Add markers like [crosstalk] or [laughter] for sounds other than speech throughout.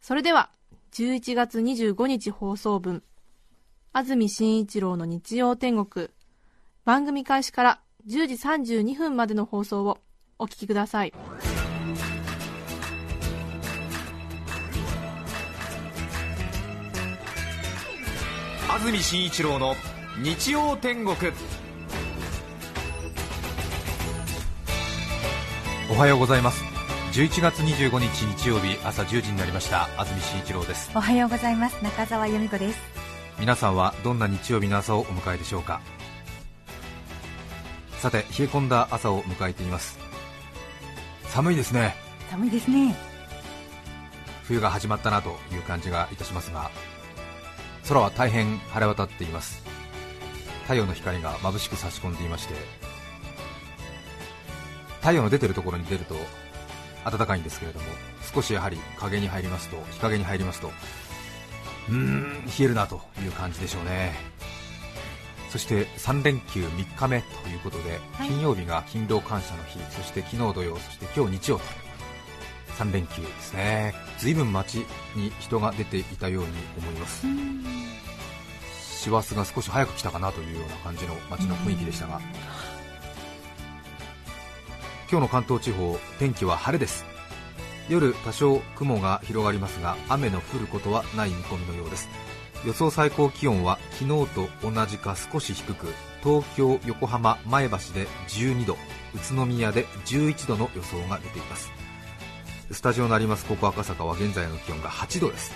それでは、11月25日放送分、安住紳一郎の日曜天国、番組開始から10時32分までの放送をお聞きください。安住紳一郎の日曜天国。おはようございます。11月25日日曜日朝10時になりました。安住紳一郎です。おはようございます。中澤由美子です。皆さんはどんな日曜日の朝をお迎えでしょうか？さて冷え込んだ朝を迎えています。寒いですね。寒いですね。冬が始まったなという感じがいたしますが空は大変晴れ渡っています。太陽の光が眩しく差し込んでいまして太陽の出てるところに出ると暖かいんですけれども少しやはり影に入りますと日陰に入りますとうーん冷えるなという感じでしょうね。そして3連休3日目ということで、はい。金曜日が勤労感謝の日そして昨日土曜そして今日日曜と3連休ですね。随分街に人が出ていたように思います。師走が少し早く来たかなというような感じの街の雰囲気でしたが今日の関東地方天気は晴れです。夜多少雲が広がりますが雨の降ることはない見込みのようです。予想最高気温は昨日と同じか少し低く東京、横浜、前橋で12度宇都宮で11度の予想が出ています。スタジオのありますここ赤坂は現在の気温が8度です。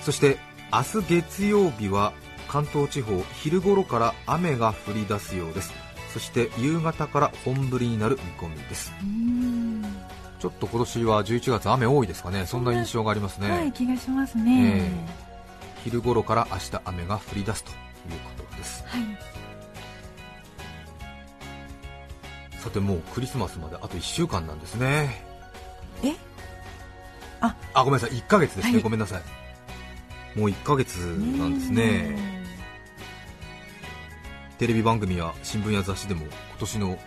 そして明日月曜日は関東地方昼頃から雨が降り出すようです。そして夕方から本降りになる見込みです。ちょっと今年は11月雨多いですかね。そんな印象がありますね、はい気がしますね、昼頃から明日雨が降り出すということです。はい。さてもうクリスマスまであと1週間なんですね。え？あ。あごめんなさい。1ヶ月ですね、はい。ごめんなさい。もう1ヶ月なんですねテレビ番組や新聞や雑誌でも今年の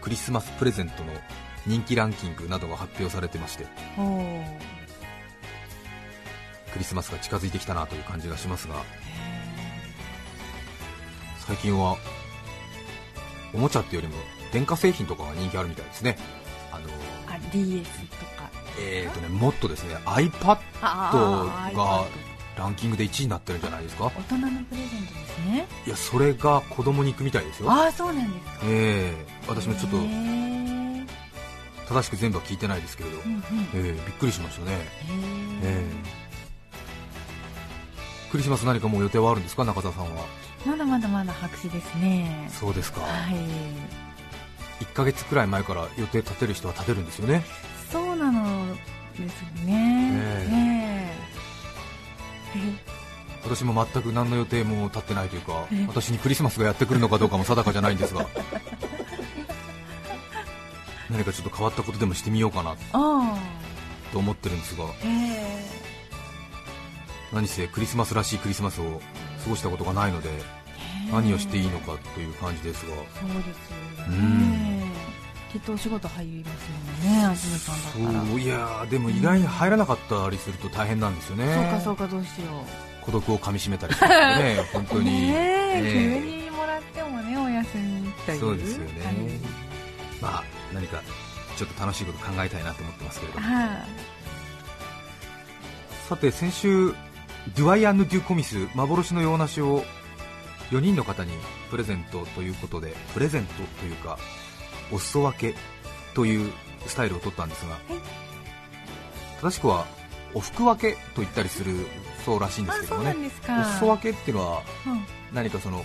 クリスマスプレゼントの人気ランキングなどが発表されてましてクリスマスが近づいてきたなという感じがしますが最近はおもちゃっていうよりも電化製品とかが人気あるみたいですね。あのあ DS とか。えーとねもっとですね iPad あがランキングで1位になってるんじゃないですか？大人のプレゼントですね。いやそれが子供に行くみたいですよ。ああそうなんですか。ええ。私もちょっと正しく全部は聞いてないですけれど、うんうん。ええびっくりしましたね、へえ。えクリスマス何かもう予定はあるんですか？中澤さんは。ーまだまだまだ白紙ですね。そうですか、はい。1ヶ月くらい前から予定立てる人は立てるんですよね。そうなのですねね。ええ [laughs] 私も全く何の予定も立ってないというかえ私にクリスマスがやってくるのかどうかも定かじゃないんですが。[laughs] 何かちょっと変わったことでもしてみようかなあと思ってるんですが。何せクリスマスらしいクリスマスを過ごしたことがないのでえ何をしていいのかという感じですが。そうですようねきっとお仕事入りますもんね安住さんだったら。そういやーでも意外に入らなかったりすると大変なんですよね。そうかそうかどうしよ孤独をかみしめたりするとね [laughs] 本当うに。ね急にもらってもねお休みというそうですよね、はい。まあ何かちょっと楽しいこと考えたいなと思ってますけれども。はい。さて先週ドゥアイアンヌ・デュ・コミス幻の洋梨を4人の方にプレゼントということでプレゼントというかお裾分けというスタイルを取ったんですが、正しくはお服分けと言ったりするそうらしいんですけどもね。お裾分けっていうのはうん。何かその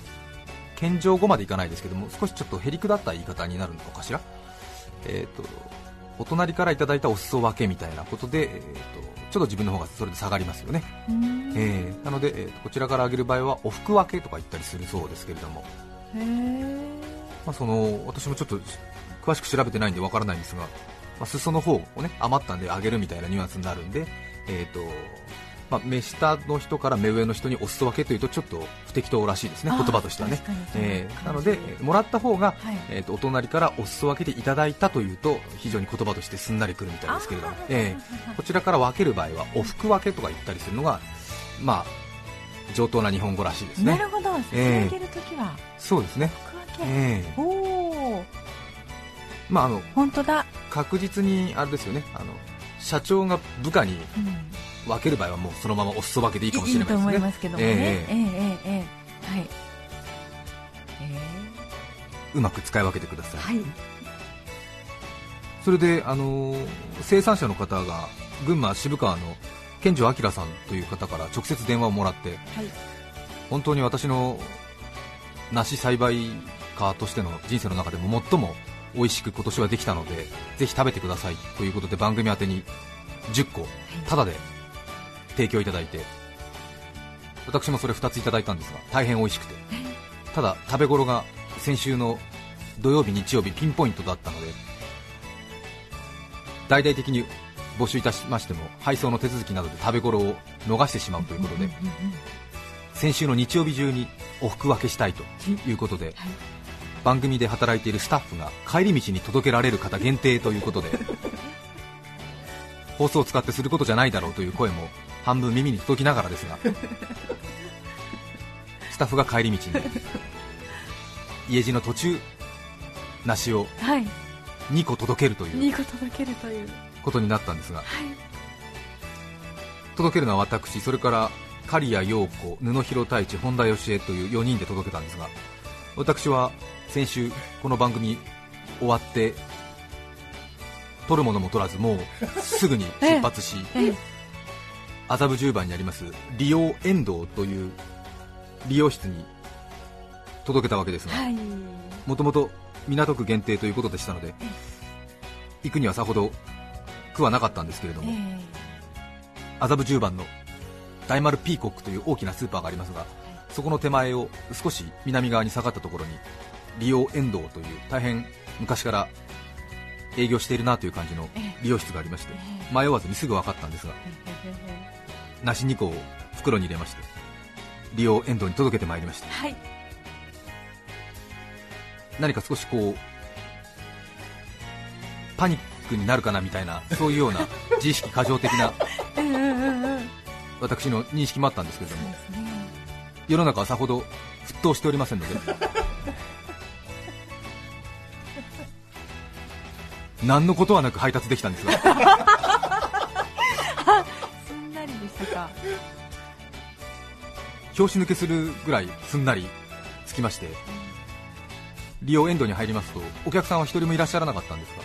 謙譲語までいかないですけども少しちょっとへりくだった言い方になるのかしら、えー、とおお隣からいただいたお裾分けみたいなことで、えー、とちょっと自分の方がそれで下がりますよね、うん。えーなので、えーとこちらからあげる場合はお服分けとか言ったりするそうですけれども、まあ、その私もちょっと詳しく調べてないんでわからないんですが、まあ、裾の方をね余ったんであげるみたいなニュアンスになるんで、えーとまあ、目下の人から目上の人にお裾分けというとちょっと不適当らしいですね、言葉としてはね。えーなので、えーもらった方が、はい。えーとお隣からお裾分けでいただいたというと非常に言葉としてすんなりくるみたいですけれども、えーこちらから分ける場合はお服分けとか言ったりするのが、まあ、上等な日本語らしいですね。なるほど、ええ捧げるときは、そうですね、服分け、えー。おお、まあ、あの本当だ。確実にあれですよね。あの社長が部下に分ける場合はもうそのままおすそ分けでいいかもしれないですね。いいと思いますけどもね、えー、えー、えー、えー、はい、うまく使い分けてください、はい、それで、あの、生産者の方が群馬渋川の健城明さんという方から直接電話をもらって、はい、本当に私の梨栽培家としての人生の中でも最も美味しく今年はできたのでぜひ食べてください。ということで番組宛てに10個タダで提供いただいて私もそれ2ついただいたんですが大変美味しくて。ただ食べ頃が先週の土曜日日曜日ピンポイントだったので大々的に募集いたしましても配送の手続きなどで食べ頃を逃してしまうということで先週の日曜日中にお服分けしたいということで、はい番組で働いているスタッフが帰り道に届けられる方限定ということで [laughs] 放送を使ってすることじゃないだろうという声も半分耳に届きながらですが [laughs] スタッフが帰り道に家路の途中梨をはい、2個届けるといういいこと届けるという、ことになったんですがはい、届けるのは私それから刈谷陽子布広太一本田義恵という4人で届けたんですが私は先週この番組終わって取るものも取らずもうすぐに出発し [laughs] ええ。麻布十番にあります利用遠道という利用室に届けたわけですがはい、もともと港区限定ということでしたので行くにはさほど苦はなかったんですけれども、え麻布十番の大丸ピーコックという大きなスーパーがありますが、そこの手前を少し南側に下がったところに利用遠道という大変昔から営業しているなという感じの利用室がありまして迷わずにすぐ分かったんですがえ梨2個を袋に入れまして利用遠道に届けてまいりましたはい、何か少しこうパニックになるかなみたいなそういうような [laughs] 自意識過剰的な私の認識もあったんですけれども世の中はさほど沸騰しておりませんので何のことはなく配達できたんですがすんなりでしたか、[laughs] 拍子抜けするぐらいすんなりつきまして利用エンドに入りますとお客さんは一人もいらっしゃらなかったんですが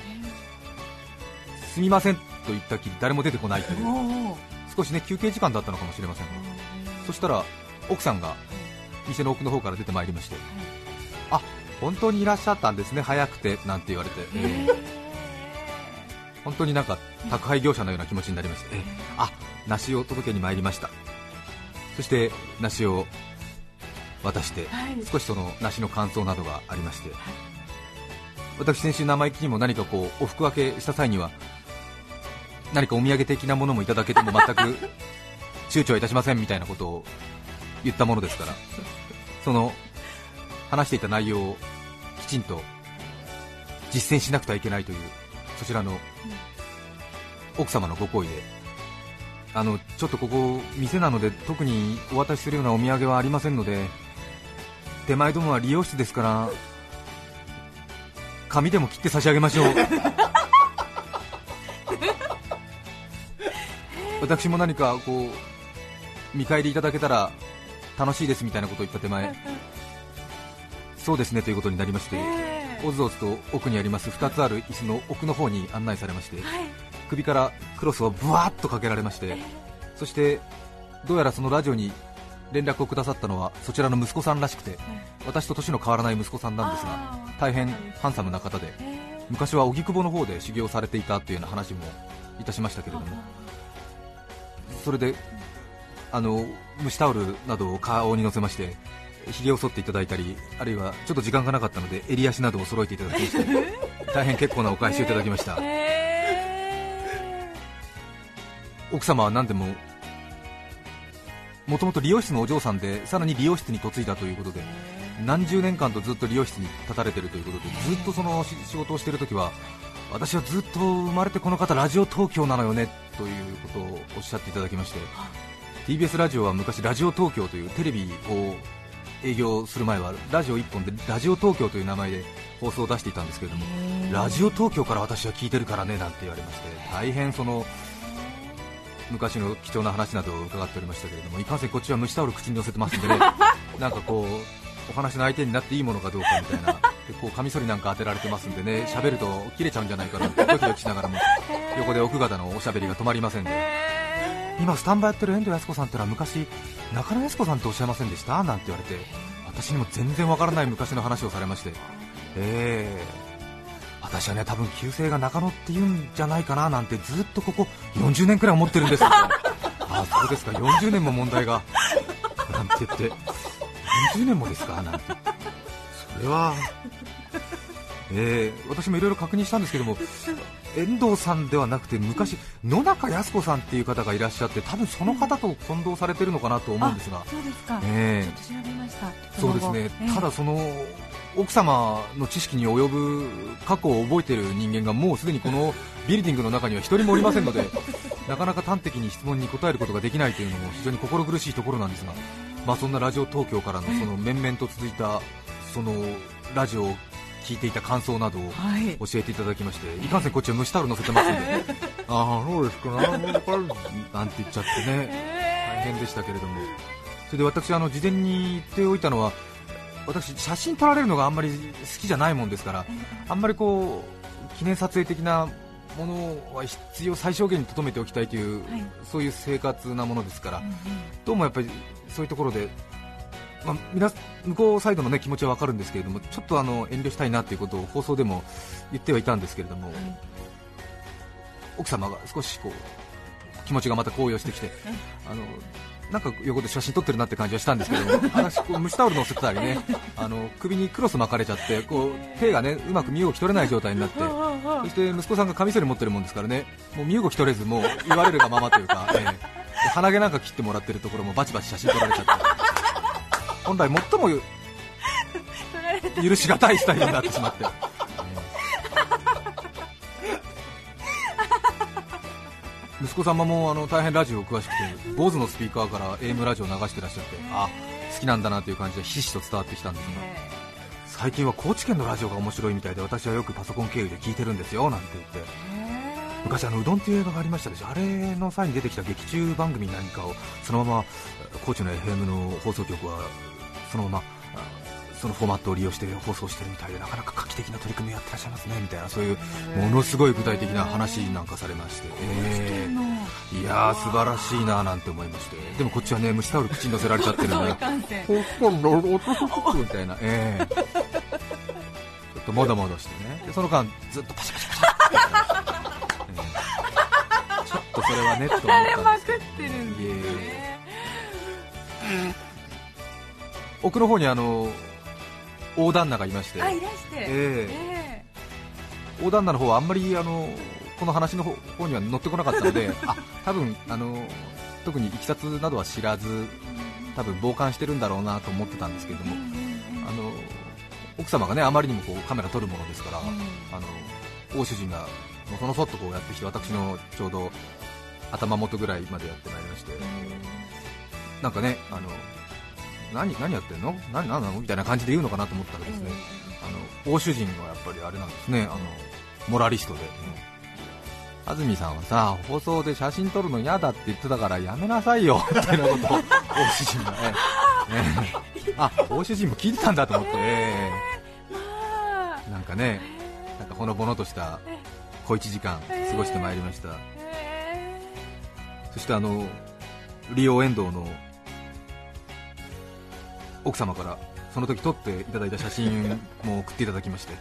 すみませんと言ったきり誰も出てこないという少しね休憩時間だったのかもしれませんが。そしたら奥さんが店の奥の方から出てまいりましてあ本当にいらっしゃったんですね早くてなんて言われて、えー本当になんか宅配業者のような気持ちになりまして、えーあ梨を届けに参りました。そして梨を渡してはい。少しその梨の感想などがありまして。私先週生意気にも何かこうお服分けした際には何かお土産的なものもいただけても全く [laughs] 躊躇はいたしませんみたいなことを言ったものですからその話していた内容をきちんと実践しなくてはいけないというそちらの奥様のご好意であのちょっとここ店なので特にお渡しするようなお土産はありませんので手前どもは理容室ですから紙でも切って差し上げましょう。[laughs] 私も何かこう見返りいただけたら楽しいですみたいなことを言った手前。そうですねということになりましておずおずと奥にあります2つある椅子の奥の方に案内されましてはい、首からクロスをぶわっとかけられましてそしてどうやらそのラジオに連絡をくださったのはそちらの息子さんらしくて私と年の変わらない息子さんなんですが大変ハンサムな方でえ昔は荻窪の方で修行されていたというような話もいたしましたけれどもそれであの虫タオルなどを顔に乗せましてひげを剃っていただいたりあるいはちょっと時間がなかったので襟足などを揃えていただきまして [laughs] 大変結構なお返しをいただきました。奥様は何でももともと理容室のお嬢さんでさらに理容室に嫁いだということで何十年間とずっと理容室に立たれているということでずっとそのし仕事をしているときは私はずっと生まれてこの方ラジオ東京なのよねということをおっしゃっていただきまして TBS ラジオは昔ラジオ東京というテレビを営業する前はラジオ1本でラジオ東京という名前で放送を出していたんですけれどもラジオ東京から私は聞いてるからねなんて言われまして大変その昔の貴重な話などを伺っておりましたけれどもいかんせんこっちは虫タオル口に乗せてますんでね [laughs] なんかこうお話の相手になっていいものかどうかみたいなでこうカミソリなんか当てられてますんでね喋ると切れちゃうんじゃないかなってドキドキしながらも横で奥方のおしゃべりが止まりませんで今スタンバやってる遠藤靖子さんってのは昔中野靖子さんっておっしゃいませんでした？なんて言われて私にも全然わからない昔の話をされまして。えー。私はね多分旧姓が中野って言うんじゃないかななんてずっとここ40年くらい思ってるんですよ。[laughs] ああそうですか。40年も問題が。なんて言って。40年もですか？なんて。それは。えー。私もいろいろ確認したんですけども遠藤さんではなくて昔野中靖子さんっていう方がいらっしゃって多分その方と混同されてるのかなと思うんですが。そうですか、ええ。ちょっと調べました。そうですね、ええ。ただその奥様の知識に及ぶ過去を覚えている人間がもうすでにこの [laughs] ビルディングの中には一人もおりませんので [laughs] なかなか端的に質問に答えることができないというのも非常に心苦しいところなんですが、まあ、そんなラジオ東京からのその面々と続いたそのラジオを聞いていた感想などをはい。教えていただきまして、いかんせんこっちは虫タオル乗せてますんで、ああ、そうですか、なるほどなんて言っちゃってね、大変でしたけれども、それで私、あの事前に言っておいたのは、私、写真撮られるのがあんまり好きじゃないもんですから、あんまりこう記念撮影的なものは必要最小限に留めておきたいという、はい。そういう生活なものですから。うん、うん。どうもやっぱりそういうところで、まあ、皆向こうサイドの、ね、気持ちは分かるんですけれどもちょっとあの遠慮したいなということを放送でも言ってはいたんですけれども、奥様が少しこう気持ちがまた高揚してきて、あのなんか横で写真撮ってるなって感じはしたんですけども、[laughs] 私、こう虫タオル乗せてたりね、あの首にクロス巻かれちゃって、こう手がねうまく身動き取れない状態になって、そして息子さんがカミソリ持ってるもんですからね、もう身動き取れず、もう言われるがままというか、鼻毛なんか切ってもらってるところもバチバチ写真撮られちゃって、本来最も許しがたいスタイルになってしまって。息子様もあの大変ラジオ詳しくて、坊主のスピーカーから AM ラジオ流してらっしゃって、あ好きなんだなという感じでひしひしと伝わってきたんですが、最近は高知県のラジオが面白いみたいで、私はよくパソコン経由で聞いてるんですよなんて言って、昔あのうどんっていう映画がありましたでしょあれの際に出てきた劇中番組何かをそのまま高知の FM の放送局はそのままあそのフォーマットを利用して放送してるみたいでなかなか画期的な取り組みをやってらっしゃいますねみたいなそういうものすごい具体的な話なんかされまして、えーいやー素晴らしいななんて思いましてでもこっちはね虫タオル口に乗せられちゃってるんでほっほんろろみたいな、ええちょっともどもどしてね、でその間、ずっとパシャパシャパシャええちょっとそれはねと思ったんですけど、ってるんいえいえ奥の方にあの大旦那がいまして、あいらして。ええ。大旦那の方はあんまりあのこの話の方方には乗ってこなかったので、[laughs] あ多分あの特にいきさつなどは知らず、多分傍観してるんだろうなと思ってたんですけれども。あの奥様がねあまりにもこうカメラ撮るものですから、あの大主人がのそのそっとこうやってきて私のちょうど頭元ぐらいまでやってまいりまして、なんかねあの何何やってんの？何何なの？みたいな感じで言うのかなと思ったらですね、あの大主人はやっぱりあれなんですね。あのモラリストで、安住さんはさ放送で写真撮るの嫌だって言ってたからやめなさいよ。[laughs] みたいなことを大主人がねね [laughs] あ大主人も聞いてたんだと思って、えまえなんかねなんかほのぼのとした小1時間過ごしてまいりました、そしてあのリオ遠藤の奥様からその時撮っていただいた写真も送っていただきまして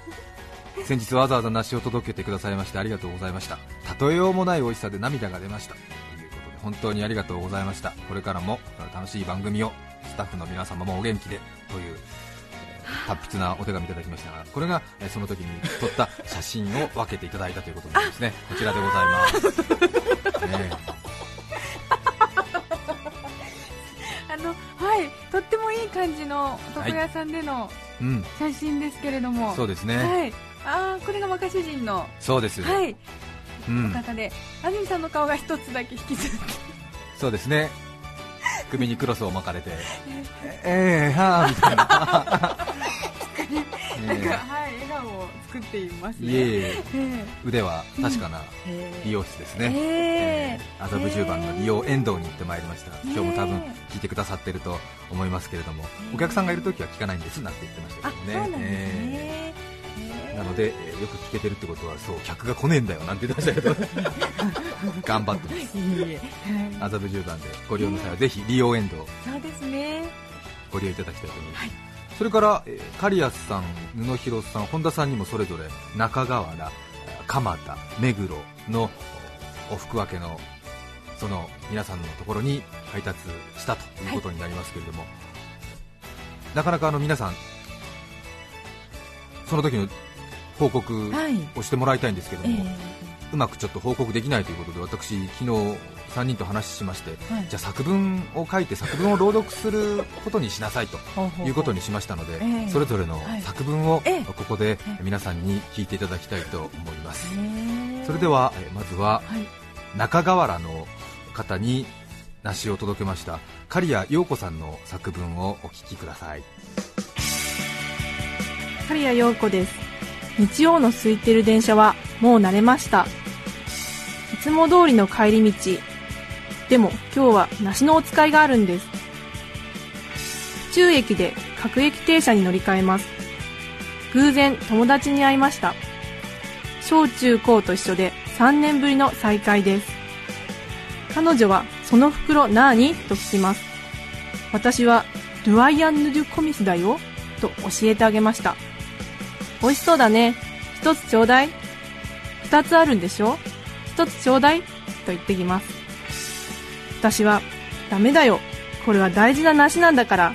[laughs] 先日わざわざ梨を届けてくださいましてありがとうございました。例えようもない美味しさで涙が出ました。ということで本当にありがとうございました。これからも楽しい番組をスタッフの皆様もお元気でという達筆なお手紙いただきましたがこれがその時に撮った写真を分けていただいたということなんですね。こちらでございます、ね感じの床屋さんでの写真ですけれども、そうですね、はい。ああこれが若主人の。そうです、はい。うん、方で。安住さんの顔が一つだけ引きずって。そうですね。首にクロスを巻かれて。[laughs] ええはあみたいな。[laughs] なんか、ねはい作っていますね。いえ腕は確かなえ美容室ですえね、麻布十番の美容遠藤に行ってまいりました、今日も多分ね聞いてくださってると思いますけれども、ねお客さんがいるときは聞かないんですなんて言ってましたあけどね、なので、えーよく聞けてるってことは、そう客が来ねえんだよなんて言ってましたけど、[laughs] 頑張ってます、麻布十番でご利用の際はぜひ利用遠藤そうですね。ご利用いただきたいと思います、はいそれから、えーカリアスさん、布広さん、本田さんにもそれぞれ中川原、蒲田、目黒のお福分けのその皆さんのところに配達したということになりますけれども、なかなかあの皆さん、その時の報告はい。をしてもらいたいんですけれどえも、うまくちょっと報告できないということで、私、昨日3人と話しまして、はい。じゃあ作文を書いて作文を朗読することにしなさいということにしましたので、ええ。それぞれのはい作文をええ。ここでええ。皆さんに聞いていただきたいと思います。ねそれではえまずははい。中川原の方に梨を届けました刈谷陽子さんの作文をお聞きください。刈谷陽子です日曜の空いてる電車はもう慣れました。いつも通りの帰り道。でも今日は梨のお使いがあるんです。府中駅で各駅停車に乗り換えます。偶然友達に会いました。小中高と一緒で3年ぶりの再会です。彼女はその袋なーに？と聞きます私はルアイアンヌ・デュ・コミスだよと教えてあげました。美味しそうだね。一つちょうだい。二つあるんでしょ？一つちょうだい。と言ってきます。私はダメだよ。これは大事な梨なんだから。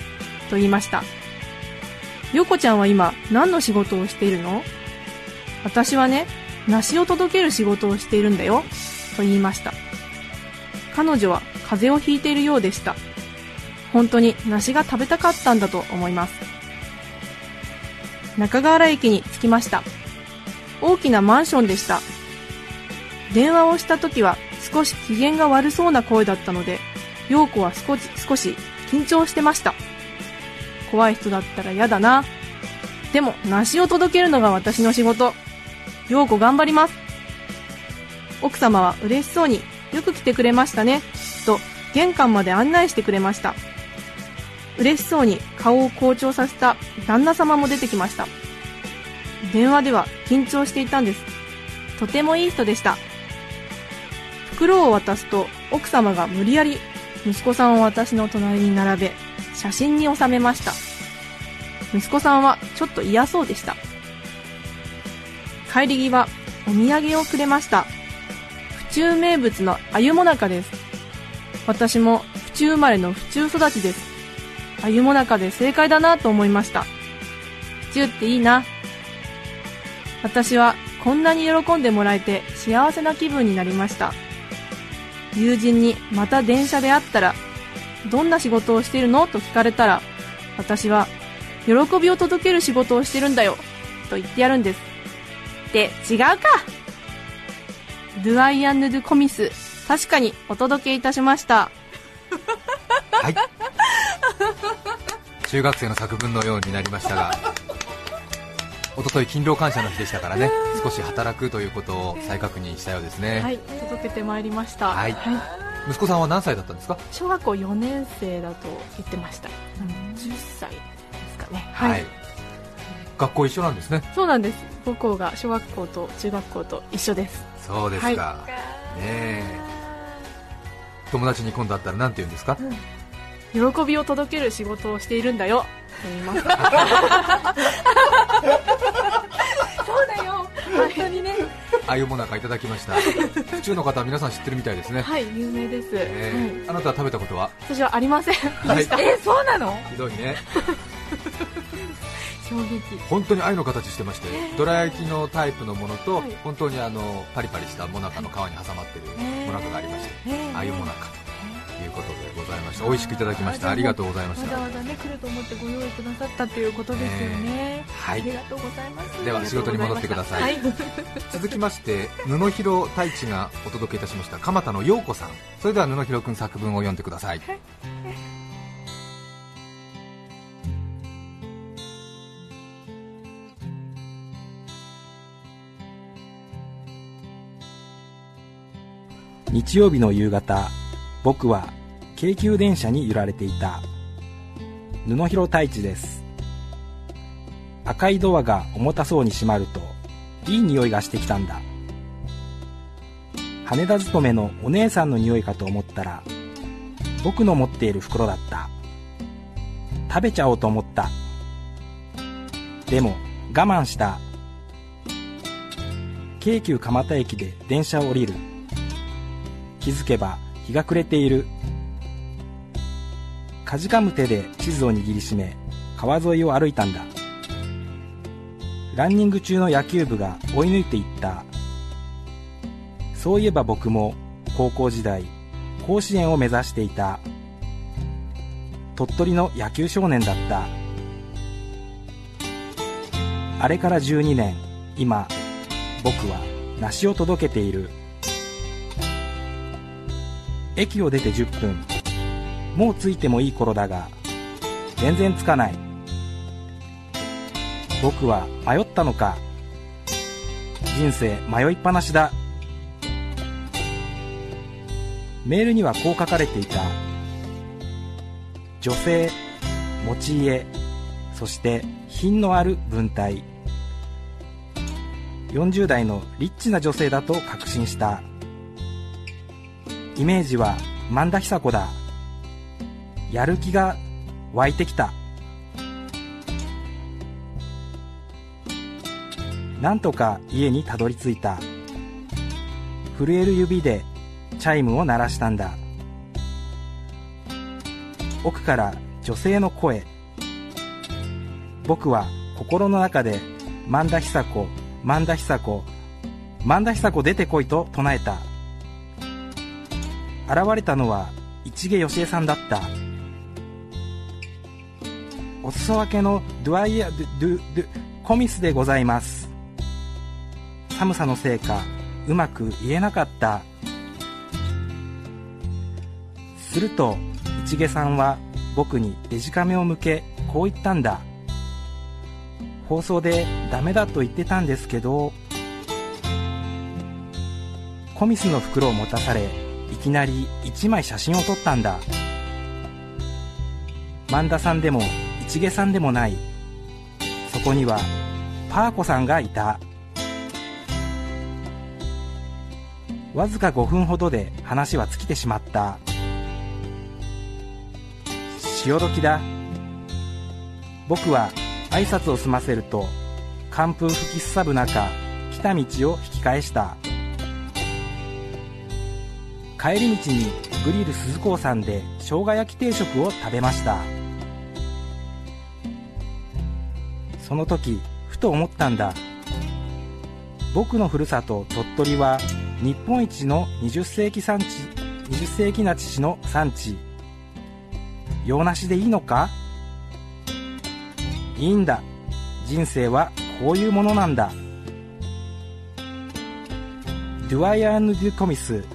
と言いました。ヨコちゃんは今何の仕事をしているの？私はね梨を届ける仕事をしているんだよ。と言いました。彼女は風邪をひいているようでした。本当に梨が食べたかったんだと思います。中川原駅に着きました。大きなマンションでした。電話をした時は少し機嫌が悪そうな声だったので陽子は少し少し緊張してました。怖い人だったら嫌だな。でも梨を届けるのが私の仕事。陽子頑張ります。奥様は嬉しそうによく来てくれましたね。と玄関まで案内してくれました。嬉しそうに顔を紅潮させた旦那様も出てきました。電話では緊張していたんです。とてもいい人でした。袋を渡すと奥様が無理やり息子さんを私の隣に並べ写真に収めました。息子さんはちょっと嫌そうでした。帰り際お土産をくれました。府中名物のあゆもなかです。私も府中生まれの府中育ちです。あゆもなかで正解だなと思いました。府中っていいな。私はこんなに喜んでもらえて幸せな気分になりました。友人にまた電車で会ったらどんな仕事をしてるの？と聞かれたら私は喜びを届ける仕事をしてるんだよ。と言ってやるんです。って違うか。ドゥアイアンヌ・ドゥ・コミス確かにお届けいたしました。はい。[laughs] 中学生の作文のようになりましたが一昨日勤労感謝の日でしたからね少し働くということを再確認したようですね、はい届けてまいりました。はい。息子さんは何歳だったんですか？小学校4年生だと言ってました、10歳ですかね。はい、学校一緒なんですね。そうなんです。母校が小学校と中学校と一緒です。そうですか、ねえ。友達に今度会ったら何て言うんですか、喜びを届ける仕事をしているんだよ。と言います。そうだよ。本当にね。あゆもなかいただきました。府中の方は皆さん知ってるみたいですね、はい有名です、えーあなたは食べたことは？はい、私はありません。はい。[laughs] えそうなの？ひどいね。[laughs] 衝撃。本当に鮎の形してまして、どら焼きのタイプのものと、はい。本当にあのパリパリしたもなかの皮に挟まってるもなかがありまして、へー。鮎もなか。ということでございました。美味しくいただきました。ありがとうございました。わざわざね来ると思ってご用意くださったということですよね、はい。ありがとうございます。では仕事に戻ってください、はい。続きまして布広太一がお届けいたしました蒲田の陽子さん。それでは布広くん作文を読んでください。日曜日の夕方僕は京急電車に揺られていた。布広太一です。赤いドアが重たそうに閉まるといい匂いがしてきたんだ。羽田勤めのお姉さんの匂いかと思ったら僕の持っている袋だった。食べちゃおうと思った。でも我慢した。京急蒲田駅で電車を降りる。気づけば日が暮れている。かじかむ手で地図を握りしめ川沿いを歩いたんだ。ランニング中の野球部が追い抜いていった。そういえば僕も高校時代甲子園を目指していた。鳥取の野球少年だった。あれから12年今僕は梨を届けている。駅を出て10分。もう着いてもいい頃だが全然着かない。僕は迷ったのか。人生迷いっぱなしだ。メールにはこう書かれていた。女性持ち家そして品のある文体。40代のリッチな女性だと確信した。イメージは萬田久子だ。やる気が湧いてきた。なんとか家にたどり着いた。震える指でチャイムを鳴らしたんだ。奥から女性の声。僕は心の中で萬田久子萬田久子萬田久子出てこいと唱えた。現れたのは市毛義恵さんだった。お裾分けのドゥアイヤドゥドゥドゥコミスでございます。寒さのせいかうまく言えなかった。すると市毛さんは僕にデジカメを向けこう言ったんだ。放送でダメだと言ってたんですけどコミスの袋を持たされいきなり1枚写真を撮ったんだ。萬田さんでも市毛さんでもない。そこにはパーコさんがいた。わずか5分ほどで話は尽きてしまった。潮時だ。僕は挨拶を済ませると寒風吹きすさぶ中来た道を引き返した。帰り道にグリル鈴子さんで生姜焼き定食を食べました。その時ふと思ったんだ。僕のふるさと鳥取は日本一の20世紀産地20世紀な父の産地。洋梨でいいのか？いいんだ。人生はこういうものなんだ。ドゥアイアンヌ・デュ・コミス。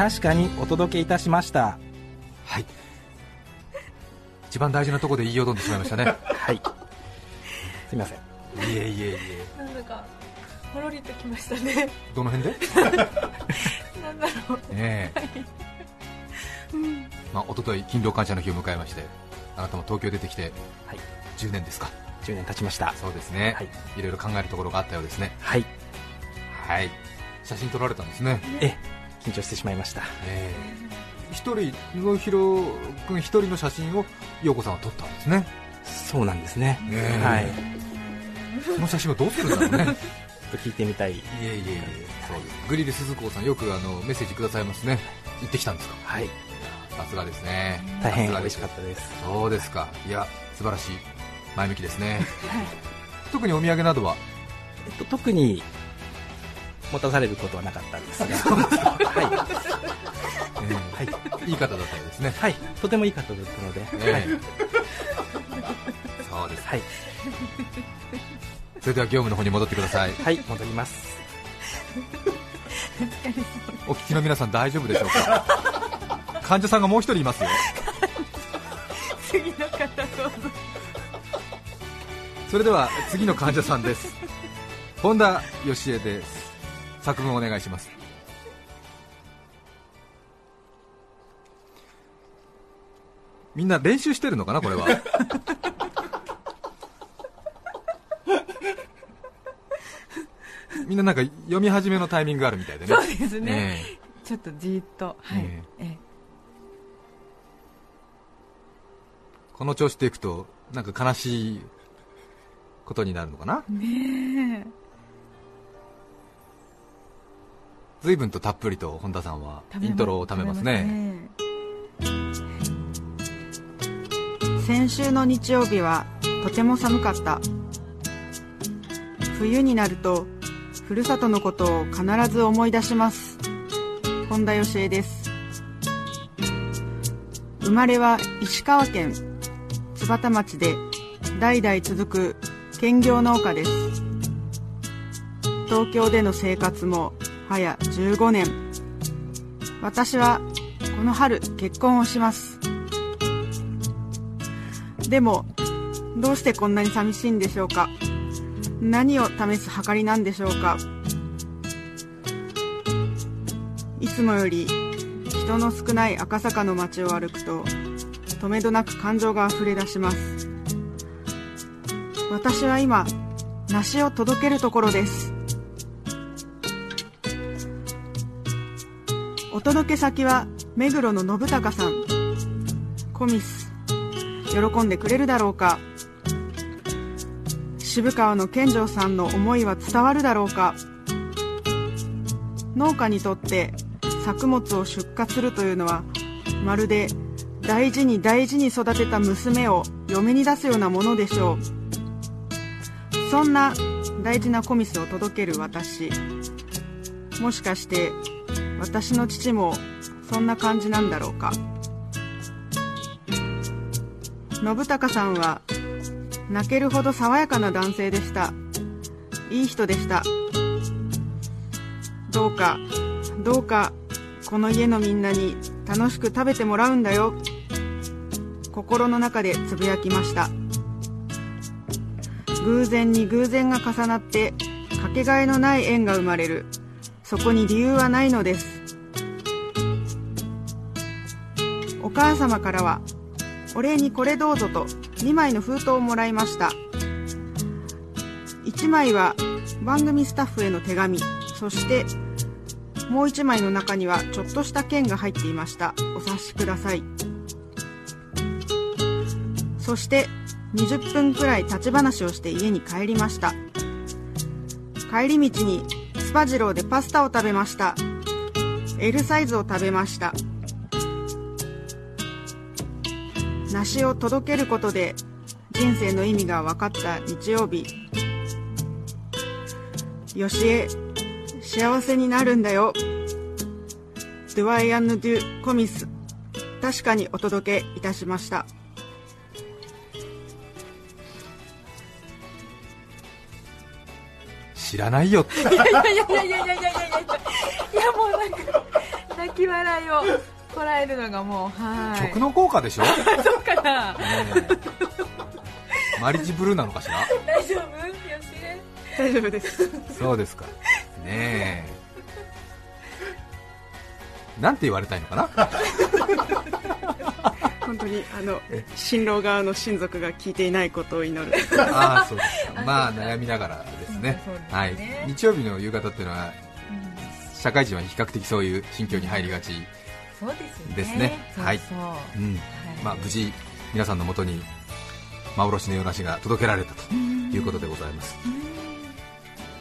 確かにお届けいたしました。はい。一番大事なところで言いよどんでしまいましたね。[laughs] はい。すみません。いえいえいえ。なんだかほろりときましたね。どの辺で？[laughs] なんだろう。ねえ、まあ一昨日勤労感謝の日を迎えましてあなたも東京出てきてはい。10年ですか。10年経ちました。そうですね、はい。い、ろいろ考えるところがあったようですね。はい。はい。写真撮られたんですね。え緊張してしまいました。ええ。一人布広君一人の写真を陽子さんは撮ったんですね。そうなんですね。ねえ。はい。その写真はどうするんだろうね。[laughs] と聞いてみたい。いえいえいえ。そうです。グリル鈴子さんよくあのメッセージくださいますね。行ってきたんですか？はい。さすがですね。大変美味さすがです。しかったです。そうですか。いや素晴らしい。前向きですね。特にお土産などは？えっと、特に持たされることはなかったんですが、はえーい。い方だったようですね。い、はい、とてもいい方だったので、はい、ええそうです。はい、それでは業務の方に戻ってください。はい、戻ります。お聞きの皆さん大丈夫でしょうか？患者さんがもう一人いますよ。次の方どうぞ。それでは次の患者さんです。本田義恵です作文お願いします。みんな練習してるのかなこれは？みんななんか読み始めのタイミングがあるみたいでね。そうですね、えちょっとじーっと。はい、ええ。えこの調子でいくとなんか悲しいことになるのかな？ね随分とたっぷりと本田さんはえイントロを貯めますね。先週の日曜日はとても寒かった。冬になるとふるさとのことを必ず思い出します。本田義恵です。生まれは石川県津幡町で代々続く兼業農家です。東京での生活も早15年私はこの春結婚をします。でもどうしてこんなに寂しいんでしょうか。何を試す計りなんでしょうか。いつもより人の少ない赤坂の街を歩くととめどなく感情が溢れ出します。私は今梨を届けるところです。お届け先は目黒の信孝さん。コミス喜んでくれるだろうか。渋川の健丈さんの思いは伝わるだろうか。農家にとって作物を出荷するというのはまるで大事に大事に育てた娘を嫁に出すようなものでしょう。そんな大事なコミスを届ける私。もしかして私の父もそんな感じなんだろうか。信孝さんは泣けるほど爽やかな男性でした。いい人でした。どうかどうかこの家のみんなに楽しく食べてもらうんだよ。心の中でつぶやきました。偶然に偶然が重なってかけがえのない縁が生まれる。そこに理由はないのです。お母様からはお礼にこれどうぞと2枚の封筒をもらいました。1枚は番組スタッフへの手紙そしてもう1枚の中にはちょっとした券が入っていました。お察しください。そして20分くらい立ち話をして家に帰りました。帰り道にスパジローでパスタを食べました。L サイズを食べました。梨を届けることで人生の意味が分かった日曜日。よしえ幸せになるんだよ。Do I and do コミス。確かにお届けいたしました。知らないよ。っていやいやいやいやいやいやいやいやいや。もうなんか泣き笑いをこらえるのがもうはい。曲の効果でしょ、ねそうかな。えマリッジブルーなのかしら？大丈夫？よしえ大丈夫です。そうですか。ねえ。なんて言われたいのかな？本当にあの新郎側の親族が聞いていないことを祈る。ああそうですか。まあ悩みながらね。はい、日曜日の夕方っていうのは社会人は比較的そういう心境に入りがち、ですよね。無事皆さんのもとに幻の洋梨が届けられたということでございます。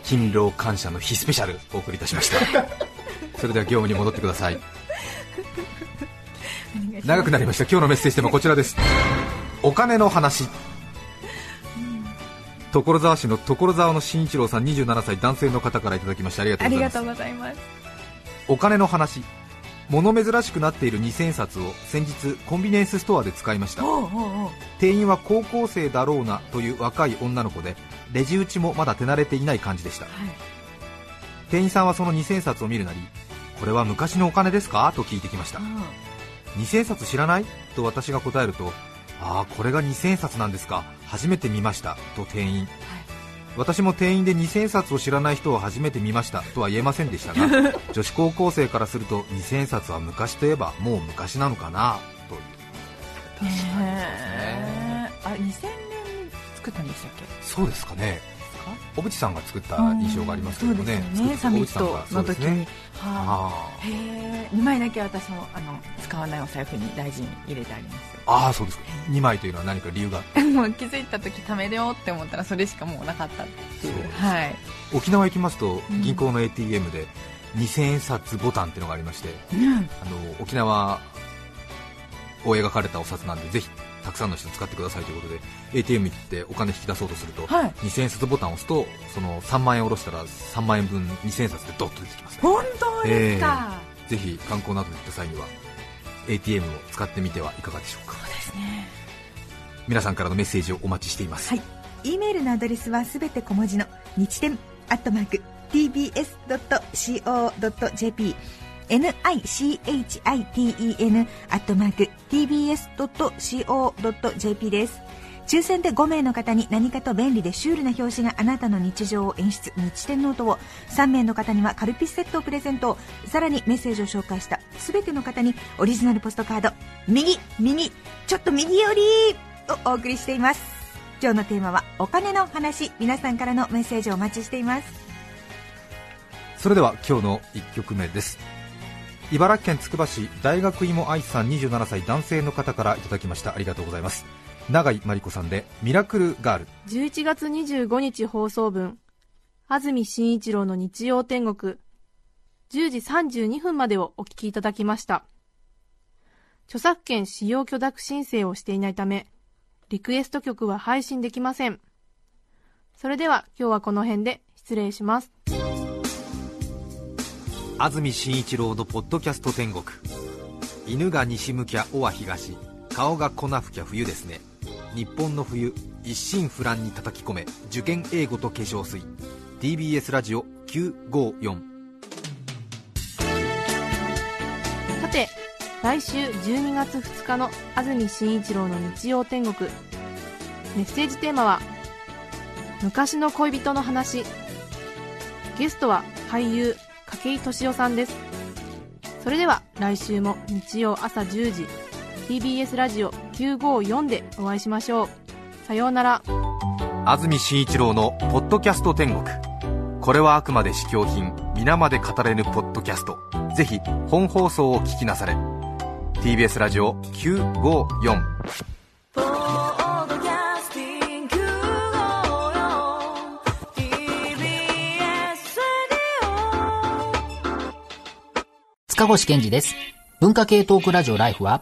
勤労感謝の日スペシャルお送りいたしました。[laughs] それでは業務に戻ってください。長くなりました。今日のメッセージテーマこちらです。お金の話所沢市の所沢の新一郎さん27歳男性の方からいただきましてありがとうございます。お金の話物珍しくなっている2000円札を先日コンビニエンスストアで使いました。店員は高校生だろうなという若い女の子でレジ打ちもまだ手慣れていない感じでした、店員さんはその2000円札を見るなりこれは昔のお金ですか？と聞いてきました。2000円札知らない？と私が答えるとああこれが2000円札なんですか初めて見ましたと店員、私も店員で2000円札を知らない人を初めて見ましたとは言えませんでしたが [laughs] 女子高校生からすると2000円札は昔といえばもう昔なのかなという。へーあ2000年に作ったんでしたっけ？そうですかね。か？小渕さんが作った印象がありますけどもね、そうですよね。サミットの時そうですね。に、はああ、へえ2枚だけ私もあの使わないお財布に大事に入れてありますああーそうですか。2枚というのは何か理由が？[laughs] もう気づいた時貯めようって思ったらそれしかもうなかったっていう。はい。沖縄行きますとうん。銀行の ATM で2000円札ボタンっていうのがありましてうん。あの沖縄を描かれたお札なんでぜひたくさんの人使ってくださいということで ATM 行ってお金引き出そうとすると、はい。2000円札ボタンを押すとその3万円下ろしたら3万円分2000円札でドッと出てきます、ね、本当ですか、ぜひ観光などに行った際には ATM を使ってみてはいかがでしょうか？そうですね。皆さんからのメッセージをお待ちしています、はい。E メールのアドレスはすべて小文字の日天アットマーク tbs.co.jp nichiten アットマーク tbs.co.jp です抽選で5名の方に何かと便利でシュールな表紙があなたの日常を演出日天ノートを3名の方にはカルピスセットをプレゼント。さらにメッセージを紹介した全ての方にオリジナルポストカード。右右ちょっと右寄りをお送りしています。今日のテーマはお金の話。皆さんからのメッセージをお待ちしています。それでは今日の1曲目です。茨城県つくば市大学芋愛さん27歳男性の方からいただきました。ありがとうございます。永井真理子さんでミラクルガール。11月25日放送分。安住紳一郎の日曜天国。10時32分までをお聞きいただきました。著作権使用許諾申請をしていないためリクエスト曲は配信できません。それでは今日はこの辺で失礼します。安住紳一郎のポッドキャスト天国。犬が西向きゃ尾は東。顔が粉吹きゃ冬ですね日本の冬一心不乱に叩き込め受験英語と化粧水。TBS ラジオ954さて来週12月2日の安住紳一郎の日曜天国。メッセージテーマは「昔の恋人の話」ゲストは俳優筧敏夫さんです。それでは来週も日曜朝10時。TBS ラジオ954でお会いしましょう。さようなら。安住紳一郎の「ポッドキャスト天国」これはあくまで試供品皆まで語れぬポッドキャスト。ぜひ本放送を聞きなされ。TBS ラジオ954ポッドキャスティング TBS 塚越健二です。文化系トークラジオライフは、